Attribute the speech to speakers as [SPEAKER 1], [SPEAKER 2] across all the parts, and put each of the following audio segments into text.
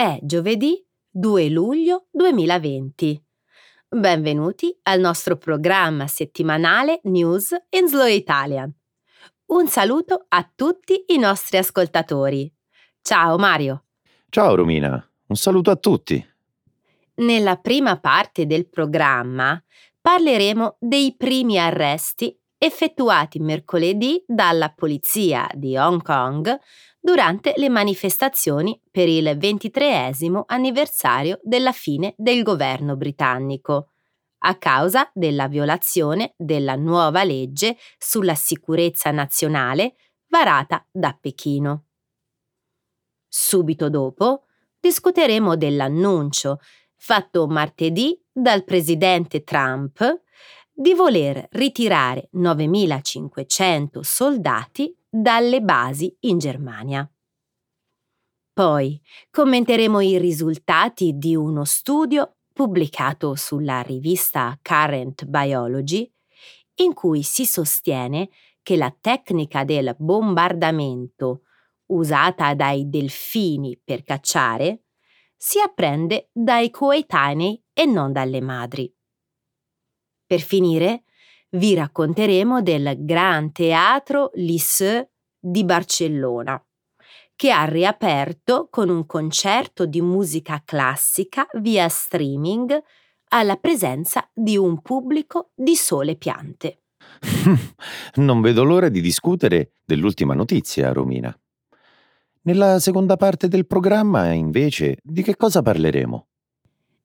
[SPEAKER 1] È giovedì 2 luglio 2020. Benvenuti al nostro programma settimanale News in Slow Italian. Un saluto a tutti i nostri ascoltatori. Ciao Mario.
[SPEAKER 2] Ciao Romina, un saluto a tutti.
[SPEAKER 1] Nella prima parte del programma parleremo dei primi arresti effettuati mercoledì dalla polizia di Hong Kong durante le manifestazioni per il ventitreesimo anniversario della fine del governo britannico, a causa della violazione della nuova legge sulla sicurezza nazionale varata da Pechino. Subito dopo discuteremo dell'annuncio fatto martedì dal presidente Trump di voler ritirare 9.500 soldati dalle basi in Germania. Poi commenteremo i risultati di uno studio pubblicato sulla rivista Current Biology in cui si sostiene che la tecnica del bombardamento usata dai delfini per cacciare si apprende dai coetanei e non dalle madri. Per finire, vi racconteremo del Gran Teatro Lisseux di Barcellona, che ha riaperto con un concerto di musica classica via streaming alla presenza di un pubblico di sole piante.
[SPEAKER 2] non vedo l'ora di discutere dell'ultima notizia, Romina. Nella seconda parte del programma, invece, di che cosa parleremo?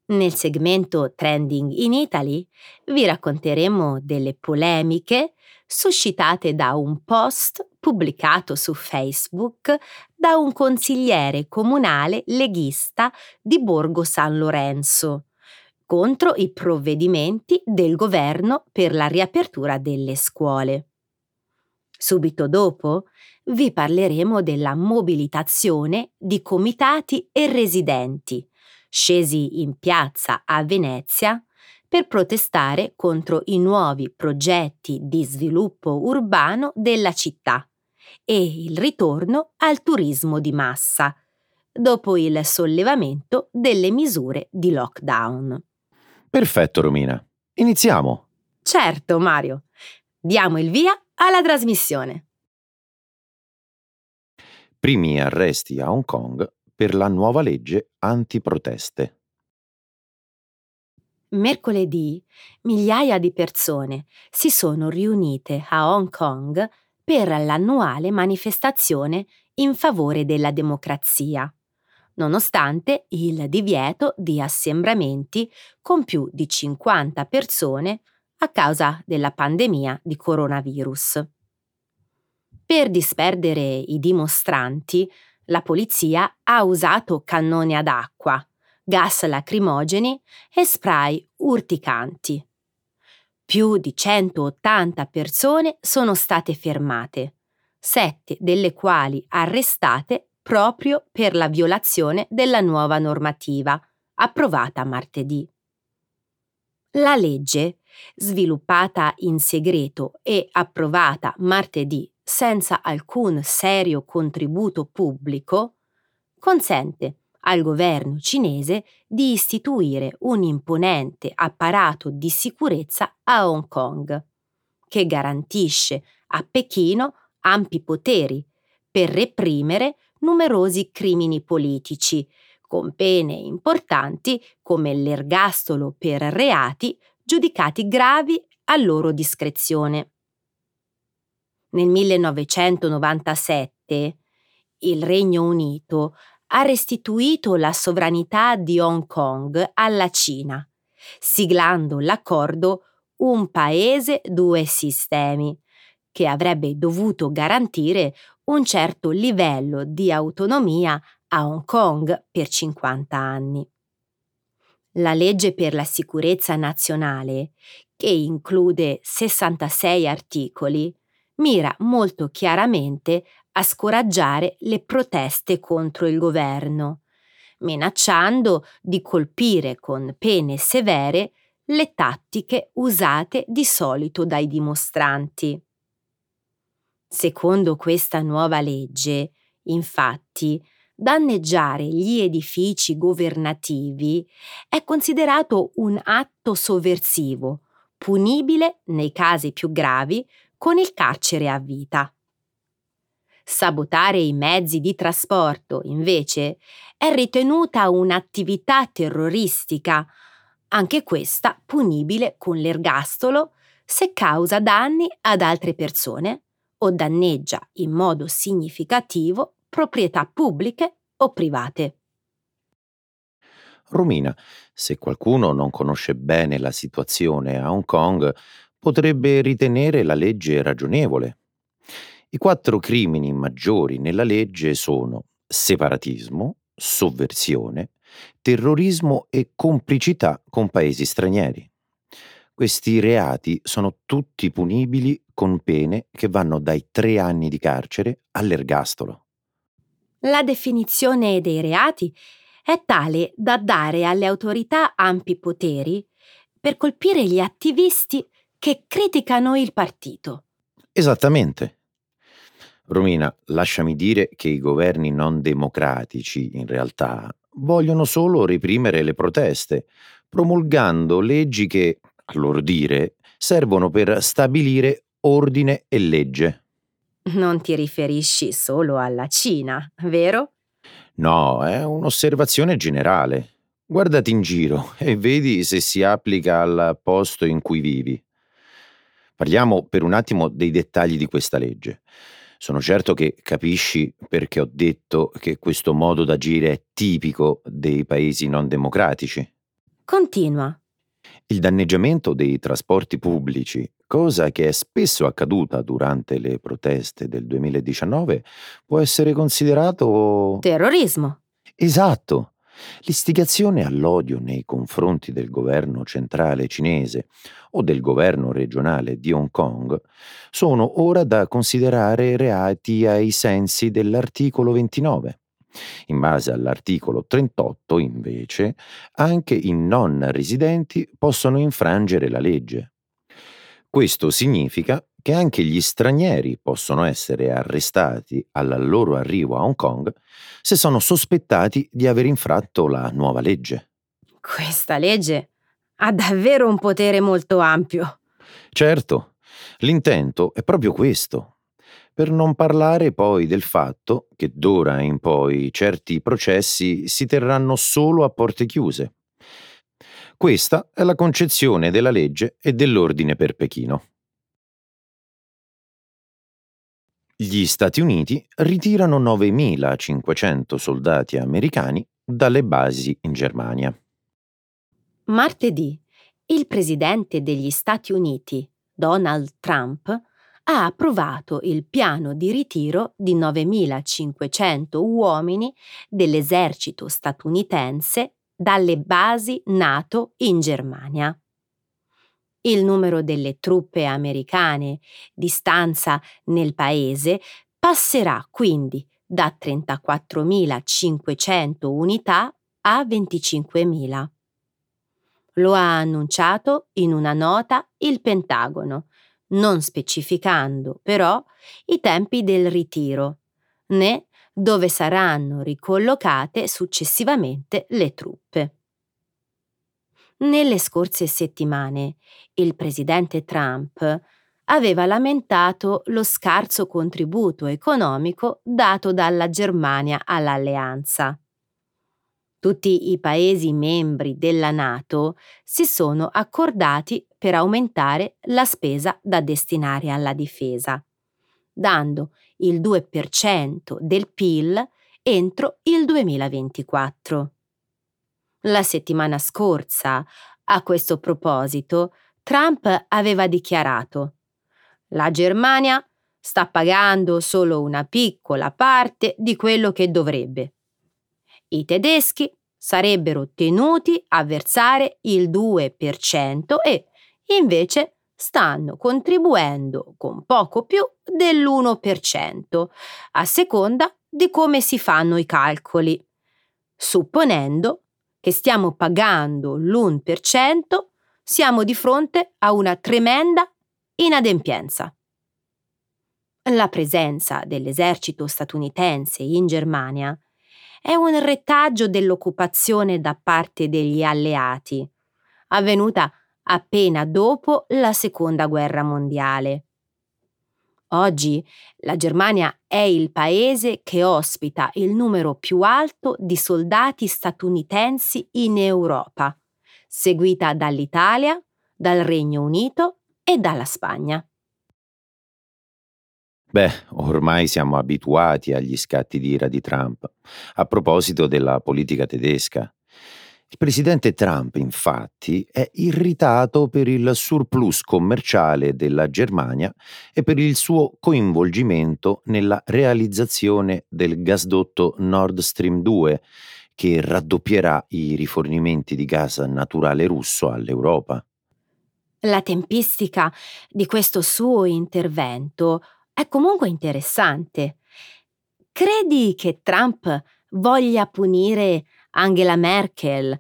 [SPEAKER 1] Nel segmento Trending in Italy vi racconteremo delle polemiche suscitate da un post pubblicato su Facebook da un consigliere comunale leghista di Borgo San Lorenzo contro i provvedimenti del governo per la riapertura delle scuole. Subito dopo vi parleremo della mobilitazione di comitati e residenti scesi in piazza a Venezia per protestare contro i nuovi progetti di sviluppo urbano della città e il ritorno al turismo di massa, dopo il sollevamento delle misure di lockdown.
[SPEAKER 2] Perfetto, Romina. Iniziamo.
[SPEAKER 1] Certo, Mario. Diamo il via alla trasmissione.
[SPEAKER 2] Primi arresti a Hong Kong per la nuova legge antiproteste.
[SPEAKER 1] Mercoledì migliaia di persone si sono riunite a Hong Kong per l'annuale manifestazione in favore della democrazia, nonostante il divieto di assembramenti con più di 50 persone a causa della pandemia di coronavirus. Per disperdere i dimostranti, la polizia ha usato cannoni ad acqua, gas lacrimogeni e spray urticanti. Più di 180 persone sono state fermate, sette delle quali arrestate proprio per la violazione della nuova normativa, approvata martedì. La legge, sviluppata in segreto e approvata martedì senza alcun serio contributo pubblico, consente al governo cinese di istituire un imponente apparato di sicurezza a Hong Kong, che garantisce a Pechino ampi poteri per reprimere numerosi crimini politici, con pene importanti come l'ergastolo per reati giudicati gravi a loro discrezione nel 1997 il Regno Unito ha restituito la sovranità di Hong Kong alla Cina, siglando l'accordo Un paese, due sistemi, che avrebbe dovuto garantire un certo livello di autonomia a Hong Kong per 50 anni. La legge per la sicurezza nazionale, che include 66 articoli, mira molto chiaramente a scoraggiare le proteste contro il governo, minacciando di colpire con pene severe le tattiche usate di solito dai dimostranti. Secondo questa nuova legge, infatti, danneggiare gli edifici governativi è considerato un atto sovversivo, punibile nei casi più gravi con il carcere a vita. Sabotare i mezzi di trasporto, invece, è ritenuta un'attività terroristica, anche questa punibile con l'ergastolo se causa danni ad altre persone o danneggia in modo significativo proprietà pubbliche o private.
[SPEAKER 2] Romina, se qualcuno non conosce bene la situazione a Hong Kong, potrebbe ritenere la legge ragionevole. I quattro crimini maggiori nella legge sono separatismo, sovversione, terrorismo e complicità con paesi stranieri. Questi reati sono tutti punibili con pene che vanno dai tre anni di carcere all'ergastolo.
[SPEAKER 1] La definizione dei reati è tale da dare alle autorità ampi poteri per colpire gli attivisti che criticano il partito.
[SPEAKER 2] Esattamente. Romina, lasciami dire che i governi non democratici, in realtà, vogliono solo reprimere le proteste, promulgando leggi che, a loro dire, servono per stabilire ordine e legge.
[SPEAKER 1] Non ti riferisci solo alla Cina, vero?
[SPEAKER 2] No, è un'osservazione generale. Guardati in giro e vedi se si applica al posto in cui vivi. Parliamo per un attimo dei dettagli di questa legge. Sono certo che capisci perché ho detto che questo modo d'agire è tipico dei paesi non democratici.
[SPEAKER 1] Continua.
[SPEAKER 2] Il danneggiamento dei trasporti pubblici, cosa che è spesso accaduta durante le proteste del 2019, può essere considerato...
[SPEAKER 1] Terrorismo.
[SPEAKER 2] Esatto. L'istigazione all'odio nei confronti del governo centrale cinese o del governo regionale di Hong Kong sono ora da considerare reati ai sensi dell'articolo 29. In base all'articolo 38, invece, anche i non residenti possono infrangere la legge. Questo significa che anche gli stranieri possono essere arrestati al loro arrivo a Hong Kong se sono sospettati di aver infratto la nuova legge.
[SPEAKER 1] Questa legge ha davvero un potere molto ampio.
[SPEAKER 2] Certo, l'intento è proprio questo. Per non parlare poi del fatto che d'ora in poi certi processi si terranno solo a porte chiuse. Questa è la concezione della legge e dell'ordine per Pechino. Gli Stati Uniti ritirano 9.500 soldati americani dalle basi in Germania.
[SPEAKER 1] Martedì il presidente degli Stati Uniti, Donald Trump, ha approvato il piano di ritiro di 9.500 uomini dell'esercito statunitense dalle basi NATO in Germania. Il numero delle truppe americane di stanza nel paese passerà quindi da 34.500 unità a 25.000. Lo ha annunciato in una nota il Pentagono, non specificando però i tempi del ritiro, né dove saranno ricollocate successivamente le truppe. Nelle scorse settimane il presidente Trump aveva lamentato lo scarso contributo economico dato dalla Germania all'alleanza. Tutti i Paesi membri della Nato si sono accordati per aumentare la spesa da destinare alla difesa, dando il 2% del PIL entro il 2024. La settimana scorsa, a questo proposito, Trump aveva dichiarato La Germania sta pagando solo una piccola parte di quello che dovrebbe. I tedeschi sarebbero tenuti a versare il 2% e, invece, stanno contribuendo con poco più dell'1%, a seconda di come si fanno i calcoli, supponendo che stiamo pagando l'1%, siamo di fronte a una tremenda inadempienza. La presenza dell'esercito statunitense in Germania è un retaggio dell'occupazione da parte degli alleati, avvenuta appena dopo la Seconda Guerra Mondiale. Oggi la Germania è il paese che ospita il numero più alto di soldati statunitensi in Europa, seguita dall'Italia, dal Regno Unito e dalla Spagna.
[SPEAKER 2] Beh, ormai siamo abituati agli scatti di ira di Trump. A proposito della politica tedesca, il presidente Trump, infatti, è irritato per il surplus commerciale della Germania e per il suo coinvolgimento nella realizzazione del gasdotto Nord Stream 2, che raddoppierà i rifornimenti di gas naturale russo all'Europa.
[SPEAKER 1] La tempistica di questo suo intervento è comunque interessante. Credi che Trump voglia punire Angela Merkel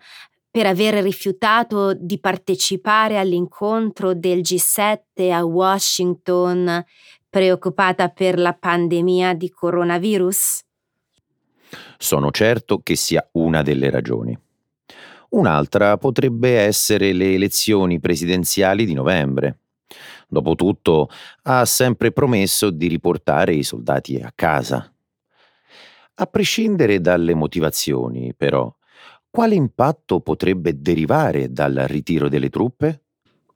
[SPEAKER 1] per aver rifiutato di partecipare all'incontro del G7 a Washington preoccupata per la pandemia di coronavirus?
[SPEAKER 2] Sono certo che sia una delle ragioni. Un'altra potrebbe essere le elezioni presidenziali di novembre. Dopotutto ha sempre promesso di riportare i soldati a casa. A prescindere dalle motivazioni, però, quale impatto potrebbe derivare dal ritiro delle truppe?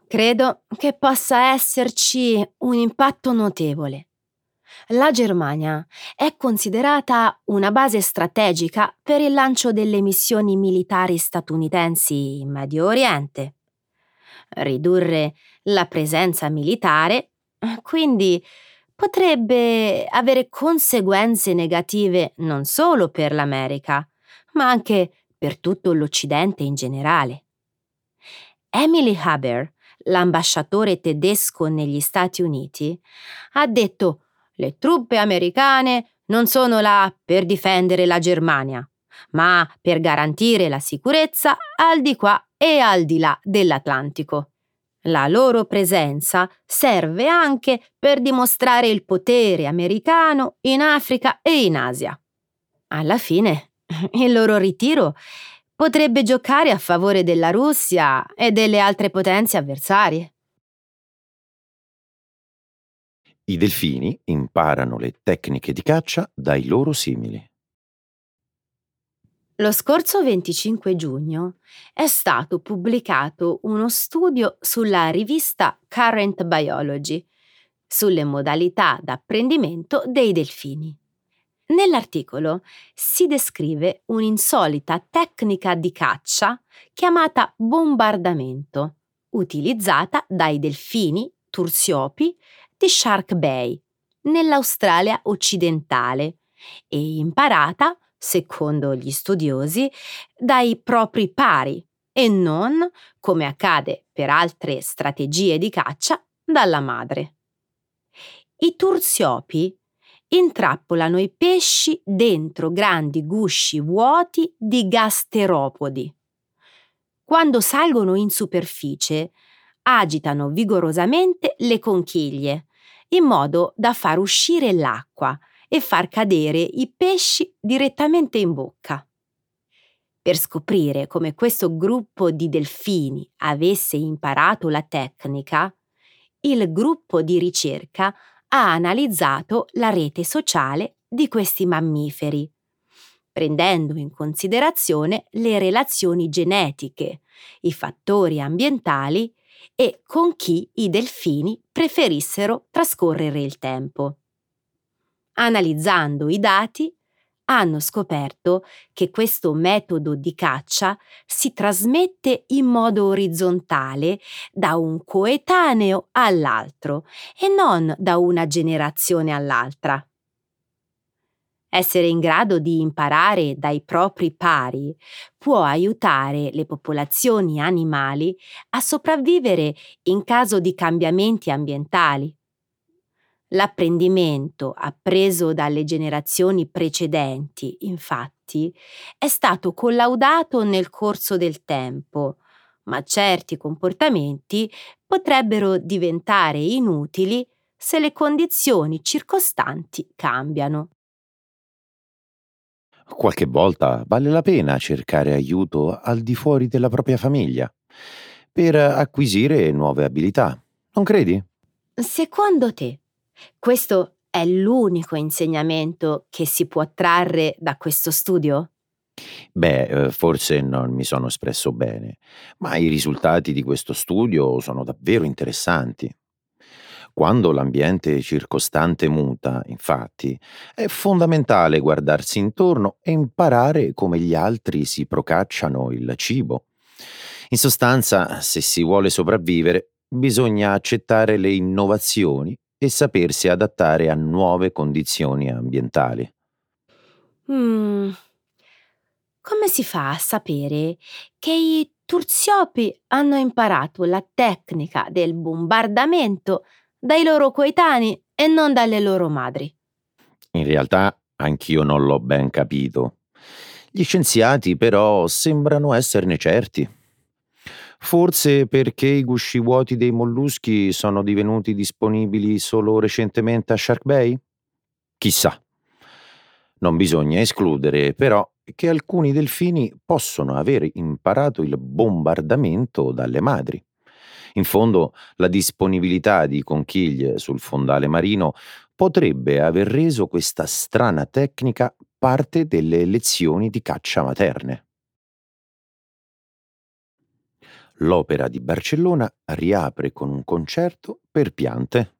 [SPEAKER 1] Credo che possa esserci un impatto notevole. La Germania è considerata una base strategica per il lancio delle missioni militari statunitensi in Medio Oriente ridurre la presenza militare, quindi potrebbe avere conseguenze negative non solo per l'America, ma anche per tutto l'Occidente in generale. Emily Haber, l'ambasciatore tedesco negli Stati Uniti, ha detto le truppe americane non sono là per difendere la Germania, ma per garantire la sicurezza al di qua e al di là dell'Atlantico. La loro presenza serve anche per dimostrare il potere americano in Africa e in Asia. Alla fine, il loro ritiro potrebbe giocare a favore della Russia e delle altre potenze avversarie.
[SPEAKER 2] I delfini imparano le tecniche di caccia dai loro simili.
[SPEAKER 1] Lo scorso 25 giugno è stato pubblicato uno studio sulla rivista Current Biology sulle modalità d'apprendimento dei delfini. Nell'articolo si descrive un'insolita tecnica di caccia chiamata bombardamento, utilizzata dai delfini tursiopi di Shark Bay, nell'Australia occidentale, e imparata secondo gli studiosi, dai propri pari e non, come accade per altre strategie di caccia, dalla madre. I tursiopi intrappolano i pesci dentro grandi gusci vuoti di gasteropodi. Quando salgono in superficie, agitano vigorosamente le conchiglie, in modo da far uscire l'acqua e far cadere i pesci direttamente in bocca. Per scoprire come questo gruppo di delfini avesse imparato la tecnica, il gruppo di ricerca ha analizzato la rete sociale di questi mammiferi, prendendo in considerazione le relazioni genetiche, i fattori ambientali e con chi i delfini preferissero trascorrere il tempo. Analizzando i dati, hanno scoperto che questo metodo di caccia si trasmette in modo orizzontale da un coetaneo all'altro e non da una generazione all'altra. Essere in grado di imparare dai propri pari può aiutare le popolazioni animali a sopravvivere in caso di cambiamenti ambientali L'apprendimento appreso dalle generazioni precedenti, infatti, è stato collaudato nel corso del tempo, ma certi comportamenti potrebbero diventare inutili se le condizioni circostanti cambiano.
[SPEAKER 2] Qualche volta vale la pena cercare aiuto al di fuori della propria famiglia per acquisire nuove abilità, non credi?
[SPEAKER 1] Secondo te, questo è l'unico insegnamento che si può trarre da questo studio?
[SPEAKER 2] Beh, eh, forse non mi sono espresso bene, ma i risultati di questo studio sono davvero interessanti. Quando l'ambiente circostante muta, infatti, è fondamentale guardarsi intorno e imparare come gli altri si procacciano il cibo. In sostanza, se si vuole sopravvivere, bisogna accettare le innovazioni e sapersi adattare a nuove condizioni ambientali.
[SPEAKER 1] Mm. Come si fa a sapere che i turziopi hanno imparato la tecnica del bombardamento dai loro coetanei e non dalle loro madri?
[SPEAKER 2] In realtà anch'io non l'ho ben capito. Gli scienziati però sembrano esserne certi. Forse perché i gusci vuoti dei molluschi sono divenuti disponibili solo recentemente a Shark Bay? Chissà. Non bisogna escludere, però, che alcuni delfini possono aver imparato il bombardamento dalle madri. In fondo, la disponibilità di conchiglie sul fondale marino potrebbe aver reso questa strana tecnica parte delle lezioni di caccia materne. L'Opera di Barcellona riapre con un concerto per piante.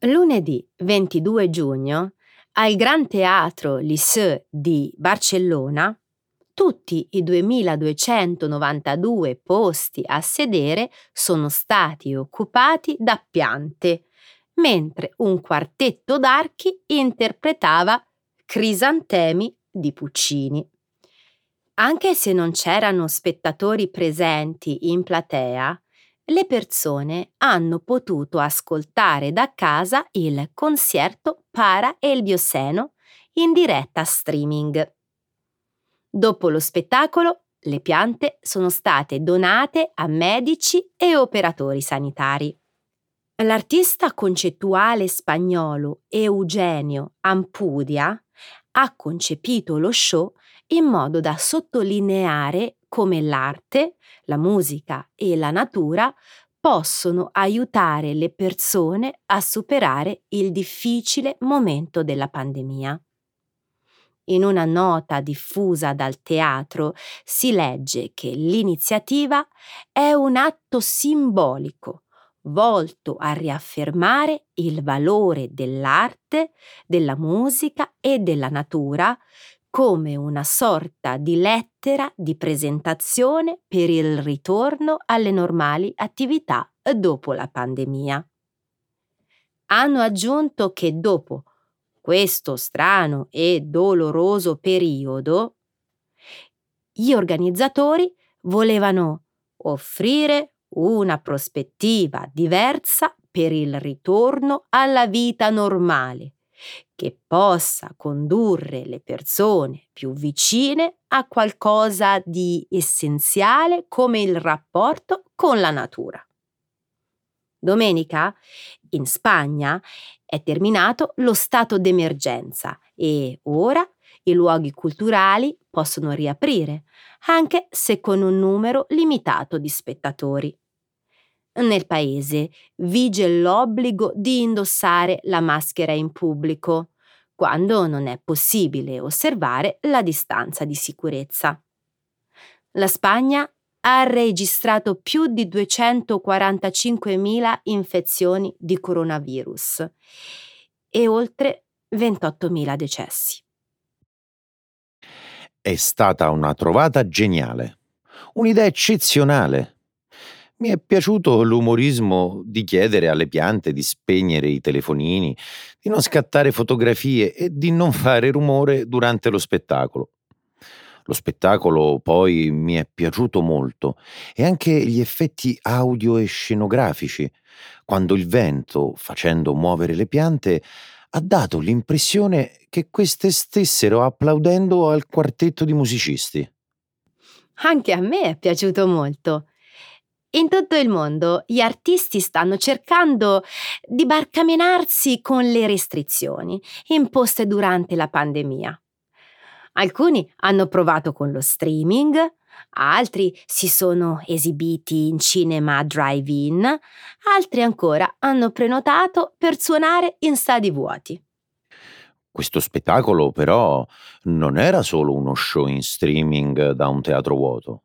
[SPEAKER 1] Lunedì 22 giugno al Gran Teatro Lisseux di Barcellona tutti i 2292 posti a sedere sono stati occupati da piante, mentre un quartetto d'archi interpretava Crisantemi di Puccini. Anche se non c'erano spettatori presenti in platea, le persone hanno potuto ascoltare da casa il concerto para el Dioseno in diretta streaming. Dopo lo spettacolo, le piante sono state donate a medici e operatori sanitari. L'artista concettuale spagnolo Eugenio Ampudia ha concepito lo show in modo da sottolineare come l'arte, la musica e la natura possono aiutare le persone a superare il difficile momento della pandemia. In una nota diffusa dal teatro si legge che l'iniziativa è un atto simbolico volto a riaffermare il valore dell'arte, della musica e della natura come una sorta di lettera di presentazione per il ritorno alle normali attività dopo la pandemia. Hanno aggiunto che dopo questo strano e doloroso periodo, gli organizzatori volevano offrire una prospettiva diversa per il ritorno alla vita normale che possa condurre le persone più vicine a qualcosa di essenziale come il rapporto con la natura. Domenica, in Spagna, è terminato lo stato d'emergenza e ora i luoghi culturali possono riaprire, anche se con un numero limitato di spettatori. Nel paese vige l'obbligo di indossare la maschera in pubblico, quando non è possibile osservare la distanza di sicurezza. La Spagna ha registrato più di 245.000 infezioni di coronavirus e oltre 28.000 decessi.
[SPEAKER 2] È stata una trovata geniale, un'idea eccezionale mi è piaciuto l'umorismo di chiedere alle piante di spegnere i telefonini, di non scattare fotografie e di non fare rumore durante lo spettacolo. Lo spettacolo poi mi è piaciuto molto e anche gli effetti audio e scenografici, quando il vento, facendo muovere le piante, ha dato l'impressione che queste stessero applaudendo al quartetto di musicisti.
[SPEAKER 1] Anche a me è piaciuto molto. In tutto il mondo gli artisti stanno cercando di barcamenarsi con le restrizioni imposte durante la pandemia. Alcuni hanno provato con lo streaming, altri si sono esibiti in cinema drive-in, altri ancora hanno prenotato per suonare in stadi vuoti.
[SPEAKER 2] Questo spettacolo però non era solo uno show in streaming da un teatro vuoto.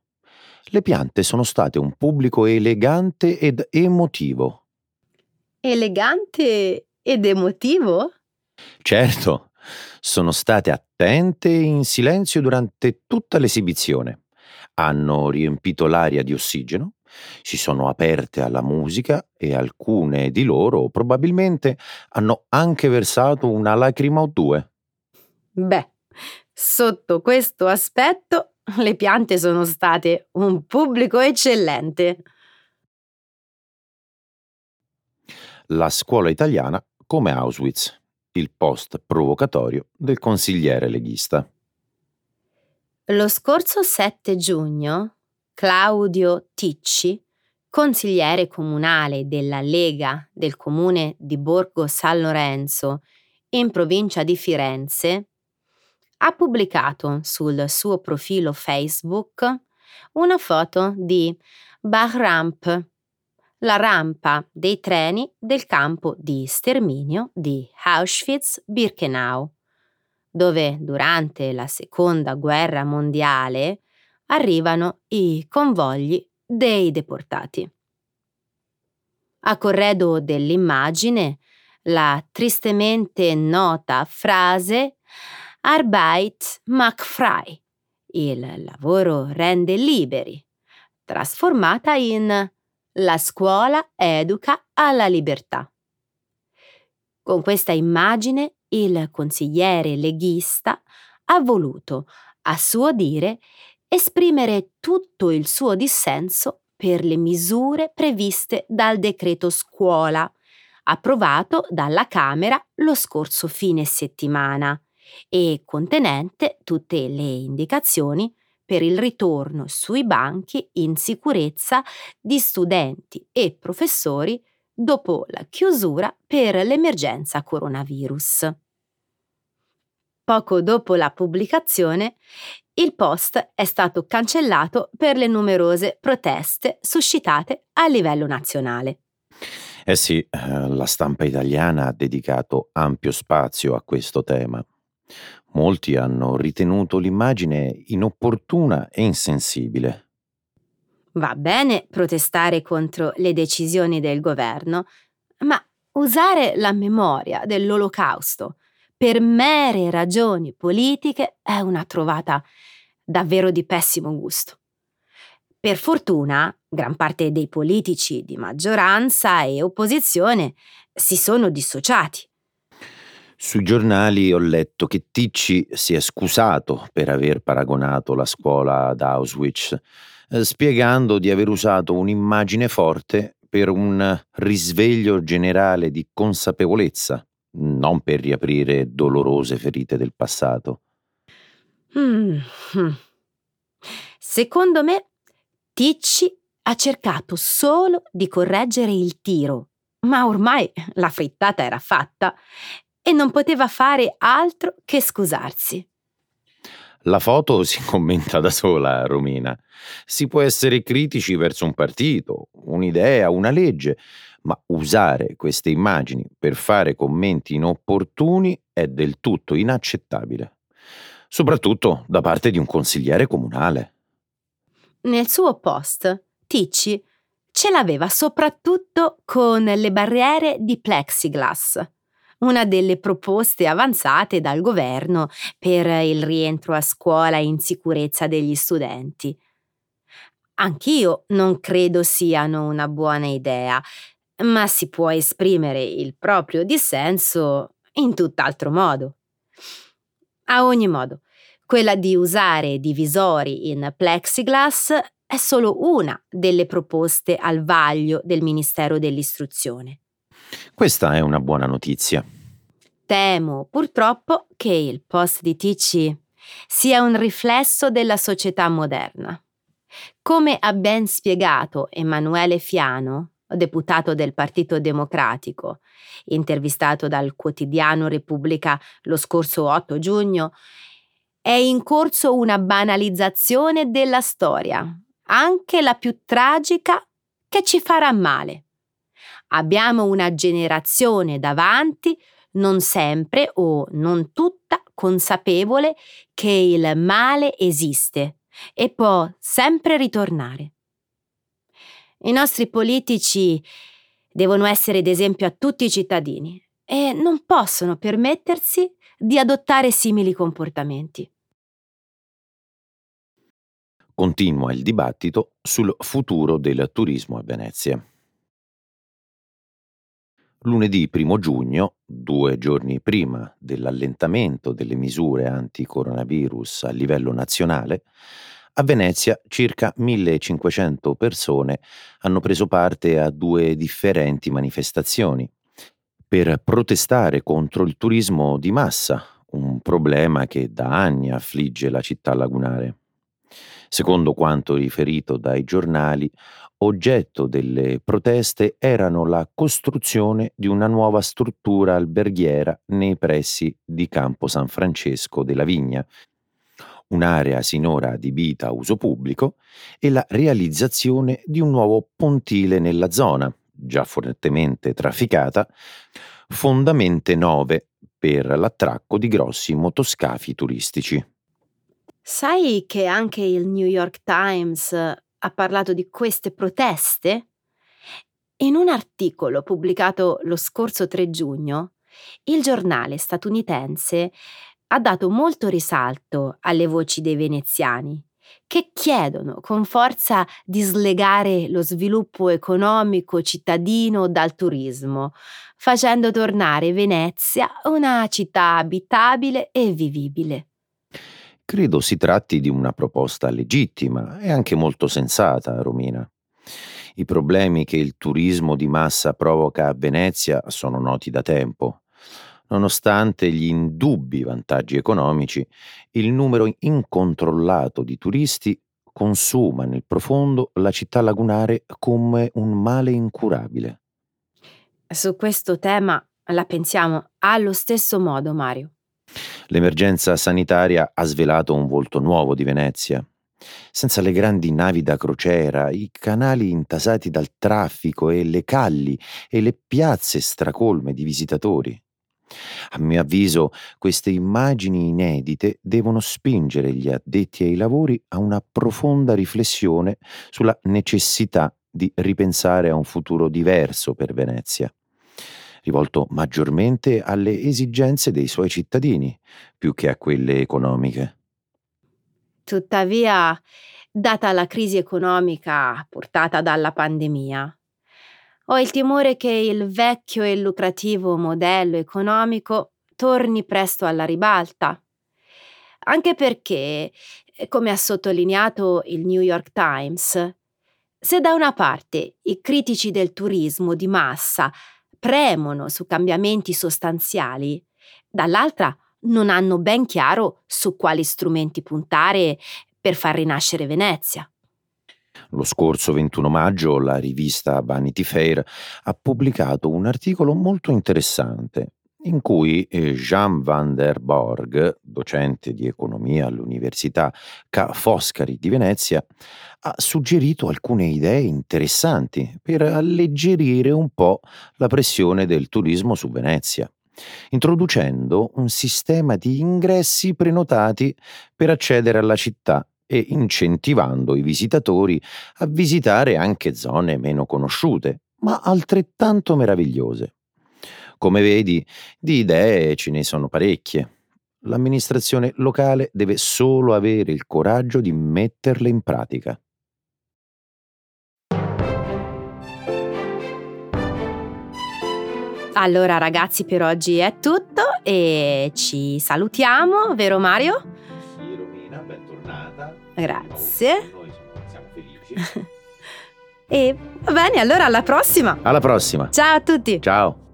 [SPEAKER 2] Le piante sono state un pubblico elegante ed emotivo.
[SPEAKER 1] Elegante ed emotivo?
[SPEAKER 2] Certo, sono state attente e in silenzio durante tutta l'esibizione. Hanno riempito l'aria di ossigeno, si sono aperte alla musica e alcune di loro probabilmente hanno anche versato una lacrima o due.
[SPEAKER 1] Beh, sotto questo aspetto le piante sono state un pubblico eccellente.
[SPEAKER 2] La scuola italiana come Auschwitz, il post provocatorio del consigliere leghista.
[SPEAKER 1] Lo scorso 7 giugno Claudio Ticci, consigliere comunale della Lega del comune di Borgo San Lorenzo in provincia di Firenze, ha pubblicato sul suo profilo Facebook una foto di Bahramp, la rampa dei treni del campo di sterminio di Auschwitz-Birkenau, dove durante la seconda guerra mondiale arrivano i convogli dei deportati. A corredo dell'immagine, la tristemente nota frase Arbeit macht frei, il lavoro rende liberi, trasformata in La scuola educa alla libertà. Con questa immagine il consigliere leghista ha voluto, a suo dire, esprimere tutto il suo dissenso per le misure previste dal decreto scuola, approvato dalla Camera lo scorso fine settimana e contenente tutte le indicazioni per il ritorno sui banchi in sicurezza di studenti e professori dopo la chiusura per l'emergenza coronavirus. Poco dopo la pubblicazione, il post è stato cancellato per le numerose proteste suscitate a livello nazionale.
[SPEAKER 2] Eh sì, eh, la stampa italiana ha dedicato ampio spazio a questo tema. Molti hanno ritenuto l'immagine inopportuna e insensibile.
[SPEAKER 1] Va bene protestare contro le decisioni del governo, ma usare la memoria dell'olocausto per mere ragioni politiche è una trovata davvero di pessimo gusto. Per fortuna, gran parte dei politici di maggioranza e opposizione si sono dissociati
[SPEAKER 2] sui giornali ho letto che Ticci si è scusato per aver paragonato la scuola ad Auschwitz, eh, spiegando di aver usato un'immagine forte per un risveglio generale di consapevolezza, non per riaprire dolorose ferite del passato.
[SPEAKER 1] Mm. Secondo me, Ticci ha cercato solo di correggere il tiro, ma ormai la frittata era fatta e non poteva fare altro che scusarsi.
[SPEAKER 2] La foto si commenta da sola, Romina. Si può essere critici verso un partito, un'idea, una legge, ma usare queste immagini per fare commenti inopportuni è del tutto inaccettabile, soprattutto da parte di un consigliere comunale.
[SPEAKER 1] Nel suo post, Ticci ce l'aveva soprattutto con le barriere di plexiglass una delle proposte avanzate dal governo per il rientro a scuola in sicurezza degli studenti. Anch'io non credo siano una buona idea, ma si può esprimere il proprio dissenso in tutt'altro modo. A ogni modo, quella di usare divisori in plexiglass è solo una delle proposte al vaglio del Ministero dell'Istruzione.
[SPEAKER 2] Questa è una buona notizia.
[SPEAKER 1] Temo purtroppo che il post di Ticci sia un riflesso della società moderna. Come ha ben spiegato Emanuele Fiano, deputato del Partito Democratico, intervistato dal quotidiano Repubblica lo scorso 8 giugno, è in corso una banalizzazione della storia, anche la più tragica, che ci farà male. Abbiamo una generazione davanti non sempre o non tutta consapevole che il male esiste e può sempre ritornare. I nostri politici devono essere d'esempio a tutti i cittadini e non possono permettersi di adottare simili comportamenti.
[SPEAKER 2] Continua il dibattito sul futuro del turismo a Venezia. Lunedì 1 giugno, due giorni prima dell'allentamento delle misure anti-coronavirus a livello nazionale, a Venezia circa 1500 persone hanno preso parte a due differenti manifestazioni per protestare contro il turismo di massa, un problema che da anni affligge la città lagunare. Secondo quanto riferito dai giornali, oggetto delle proteste erano la costruzione di una nuova struttura alberghiera nei pressi di Campo San Francesco della Vigna, un'area sinora adibita a uso pubblico, e la realizzazione di un nuovo pontile nella zona, già fortemente trafficata, fondamente 9 per l'attracco di grossi motoscafi turistici.
[SPEAKER 1] Sai che anche il New York Times ha parlato di queste proteste? In un articolo pubblicato lo scorso 3 giugno, il giornale statunitense ha dato molto risalto alle voci dei veneziani che chiedono con forza di slegare lo sviluppo economico cittadino dal turismo, facendo tornare Venezia una città abitabile e vivibile.
[SPEAKER 2] Credo si tratti di una proposta legittima e anche molto sensata, Romina. I problemi che il turismo di massa provoca a Venezia sono noti da tempo. Nonostante gli indubbi vantaggi economici, il numero incontrollato di turisti consuma nel profondo la città lagunare come un male incurabile.
[SPEAKER 1] Su questo tema la pensiamo allo stesso modo, Mario.
[SPEAKER 2] L'emergenza sanitaria ha svelato un volto nuovo di Venezia. Senza le grandi navi da crociera, i canali intasati dal traffico e le calli e le piazze stracolme di visitatori. A mio avviso, queste immagini inedite devono spingere gli addetti ai lavori a una profonda riflessione sulla necessità di ripensare a un futuro diverso per Venezia, rivolto maggiormente alle esigenze dei suoi cittadini, più che a quelle economiche.
[SPEAKER 1] Tuttavia, data la crisi economica portata dalla pandemia, ho il timore che il vecchio e lucrativo modello economico torni presto alla ribalta. Anche perché, come ha sottolineato il New York Times, se da una parte i critici del turismo di massa premono su cambiamenti sostanziali, dall'altra non hanno ben chiaro su quali strumenti puntare per far rinascere Venezia.
[SPEAKER 2] Lo scorso 21 maggio la rivista Vanity Fair ha pubblicato un articolo molto interessante in cui eh, Jean van der Borg, docente di economia all'Università Ca' Foscari di Venezia, ha suggerito alcune idee interessanti per alleggerire un po' la pressione del turismo su Venezia, introducendo un sistema di ingressi prenotati per accedere alla città e incentivando i visitatori a visitare anche zone meno conosciute, ma altrettanto meravigliose. Come vedi, di idee ce ne sono parecchie. L'amministrazione locale deve solo avere il coraggio di metterle in pratica.
[SPEAKER 1] Allora ragazzi per oggi è tutto e ci salutiamo, vero Mario? Grazie. Noi siamo felici. e va bene, allora alla prossima.
[SPEAKER 2] Alla prossima.
[SPEAKER 1] Ciao a tutti.
[SPEAKER 2] Ciao.